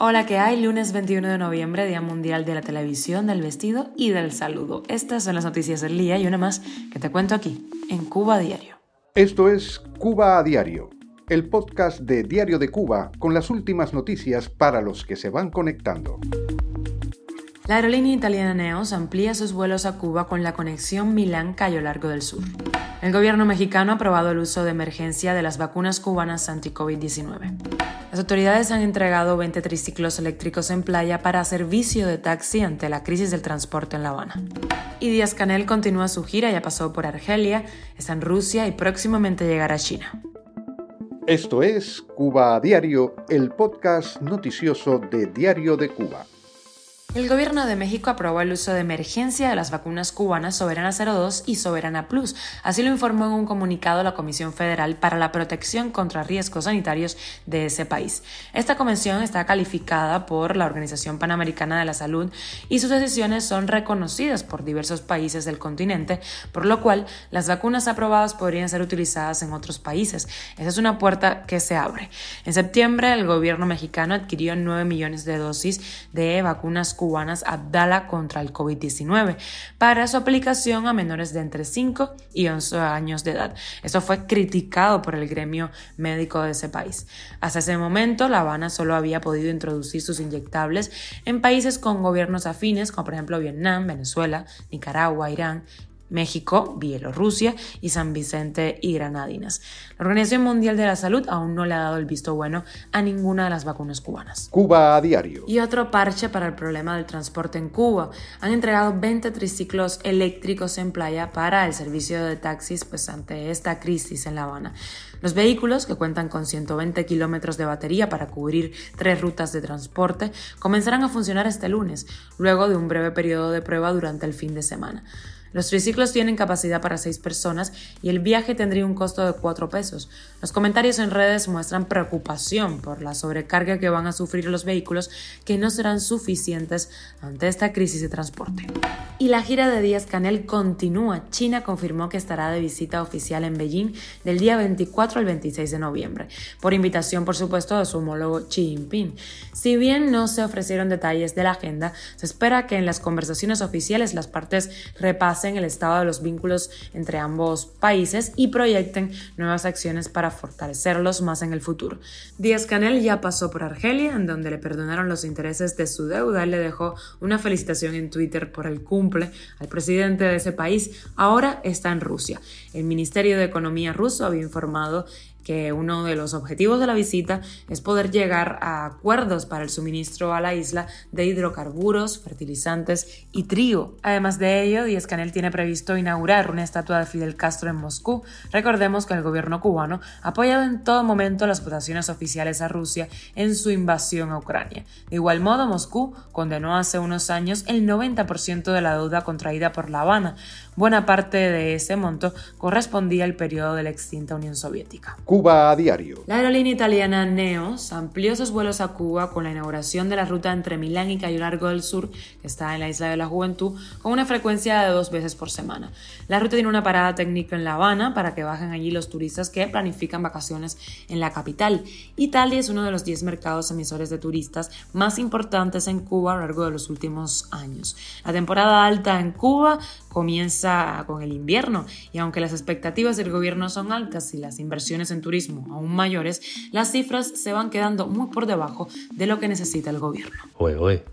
Hola, ¿qué hay? Lunes 21 de noviembre, Día Mundial de la Televisión, del Vestido y del Saludo. Estas son las noticias del día y una más que te cuento aquí, en Cuba Diario. Esto es Cuba a Diario, el podcast de Diario de Cuba con las últimas noticias para los que se van conectando. La aerolínea italiana Neos amplía sus vuelos a Cuba con la conexión Milán-Cayo Largo del Sur. El gobierno mexicano ha aprobado el uso de emergencia de las vacunas cubanas anti-COVID-19. Las autoridades han entregado 20 triciclos eléctricos en playa para servicio de taxi ante la crisis del transporte en La Habana. Y Díaz Canel continúa su gira, ya pasó por Argelia, está en Rusia y próximamente llegará a China. Esto es Cuba a Diario, el podcast noticioso de Diario de Cuba. El gobierno de México aprobó el uso de emergencia de las vacunas cubanas Soberana 02 y Soberana Plus. Así lo informó en un comunicado la Comisión Federal para la Protección contra Riesgos Sanitarios de ese país. Esta convención está calificada por la Organización Panamericana de la Salud y sus decisiones son reconocidas por diversos países del continente, por lo cual las vacunas aprobadas podrían ser utilizadas en otros países. Esa es una puerta que se abre. En septiembre, el gobierno mexicano adquirió 9 millones de dosis de vacunas cubanas cubanas Abdala contra el COVID-19 para su aplicación a menores de entre 5 y 11 años de edad. Esto fue criticado por el gremio médico de ese país. Hasta ese momento, La Habana solo había podido introducir sus inyectables en países con gobiernos afines, como por ejemplo Vietnam, Venezuela, Nicaragua, Irán, México, Bielorrusia y San Vicente y Granadinas. La Organización Mundial de la Salud aún no le ha dado el visto bueno a ninguna de las vacunas cubanas. Cuba a diario. Y otro parche para el problema del transporte en Cuba. Han entregado 20 triciclos eléctricos en playa para el servicio de taxis pues ante esta crisis en La Habana. Los vehículos, que cuentan con 120 kilómetros de batería para cubrir tres rutas de transporte, comenzarán a funcionar este lunes, luego de un breve periodo de prueba durante el fin de semana. Los triciclos tienen capacidad para seis personas y el viaje tendría un costo de cuatro pesos. Los comentarios en redes muestran preocupación por la sobrecarga que van a sufrir los vehículos que no serán suficientes ante esta crisis de transporte. Y la gira de Díaz Canel continúa. China confirmó que estará de visita oficial en Beijing del día 24 al 26 de noviembre, por invitación por supuesto de su homólogo Xi Jinping. Si bien no se ofrecieron detalles de la agenda, se espera que en las conversaciones oficiales las partes repasen el estado de los vínculos entre ambos países y proyecten nuevas acciones para fortalecerlos más en el futuro. Díaz Canel ya pasó por Argelia, en donde le perdonaron los intereses de su deuda y le dejó una felicitación en Twitter por el cumple al presidente de ese país. Ahora está en Rusia. El Ministerio de Economía ruso había informado que uno de los objetivos de la visita es poder llegar a acuerdos para el suministro a la isla de hidrocarburos, fertilizantes y trigo. Además de ello, Díaz Canel tiene previsto inaugurar una estatua de Fidel Castro en Moscú. Recordemos que el gobierno cubano ha apoyado en todo momento las votaciones oficiales a Rusia en su invasión a Ucrania. De igual modo, Moscú condenó hace unos años el 90% de la deuda contraída por La Habana. Buena parte de ese monto correspondía al periodo de la extinta Unión Soviética. Cuba a diario. La aerolínea italiana Neos amplió sus vuelos a Cuba con la inauguración de la ruta entre Milán y Cayo Largo del Sur, que está en la Isla de la Juventud, con una frecuencia de dos veces por semana. La ruta tiene una parada técnica en La Habana para que bajen allí los turistas que planifican vacaciones en la capital. Italia es uno de los 10 mercados emisores de turistas más importantes en Cuba a lo largo de los últimos años. La temporada alta en Cuba comienza con el invierno y aunque las expectativas del gobierno son altas y las inversiones en turismo aún mayores, las cifras se van quedando muy por debajo de lo que necesita el gobierno.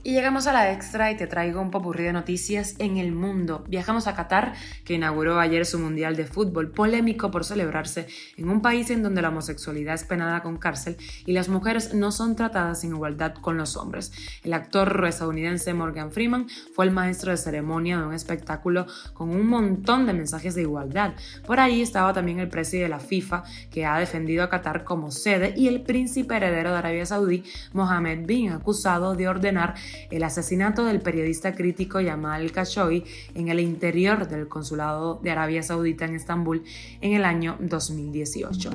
Y llegamos a la extra y te traigo un popurrí de noticias en el mundo. Viajamos a Qatar, que inauguró ayer su Mundial de Fútbol, polémico por celebrarse en un país en donde la homosexualidad es penada con cárcel y las mujeres no son tratadas en igualdad con los hombres. El actor estadounidense Morgan Freeman fue el maestro de ceremonia de un espectáculo con un montón de mensajes de igualdad. Por ahí estaba también el presidente de la FIFA, que ha defendido a Qatar como sede, y el príncipe heredero de Arabia Saudí, Mohammed bin, acusado de ordenar el asesinato del periodista crítico Yamal Khashoggi en el interior del consulado de Arabia Saudita en Estambul en el año 2018.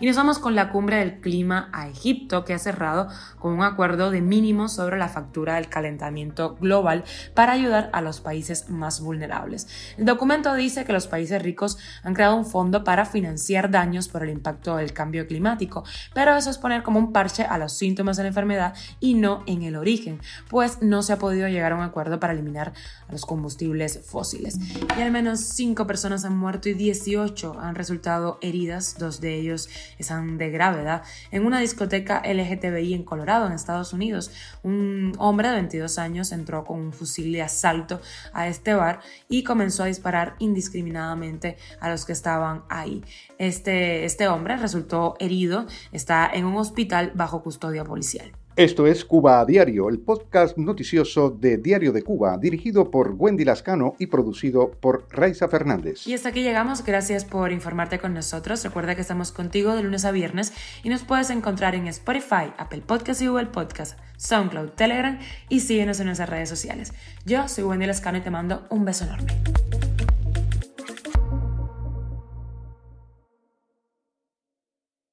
Y nos vamos con la cumbre del clima a Egipto, que ha cerrado con un acuerdo de mínimos sobre la factura del calentamiento global para ayudar a los países más vulnerables. Mundiales. El documento dice que los países ricos han creado un fondo para financiar daños por el impacto del cambio climático, pero eso es poner como un parche a los síntomas de la enfermedad y no en el origen, pues no se ha podido llegar a un acuerdo para eliminar a los combustibles fósiles. Y al menos 5 personas han muerto y 18 han resultado heridas, dos de ellos están de gravedad, en una discoteca LGTBI en Colorado, en Estados Unidos. Un hombre de 22 años entró con un fusil de asalto a este bar y comenzó a disparar indiscriminadamente a los que estaban ahí. Este, este hombre resultó herido, está en un hospital bajo custodia policial. Esto es Cuba a Diario, el podcast noticioso de Diario de Cuba, dirigido por Wendy Lascano y producido por Raiza Fernández. Y hasta aquí llegamos, gracias por informarte con nosotros. Recuerda que estamos contigo de lunes a viernes y nos puedes encontrar en Spotify, Apple Podcast y Google Podcast, SoundCloud, Telegram y síguenos en nuestras redes sociales. Yo soy Wendy Lascano y te mando un beso enorme.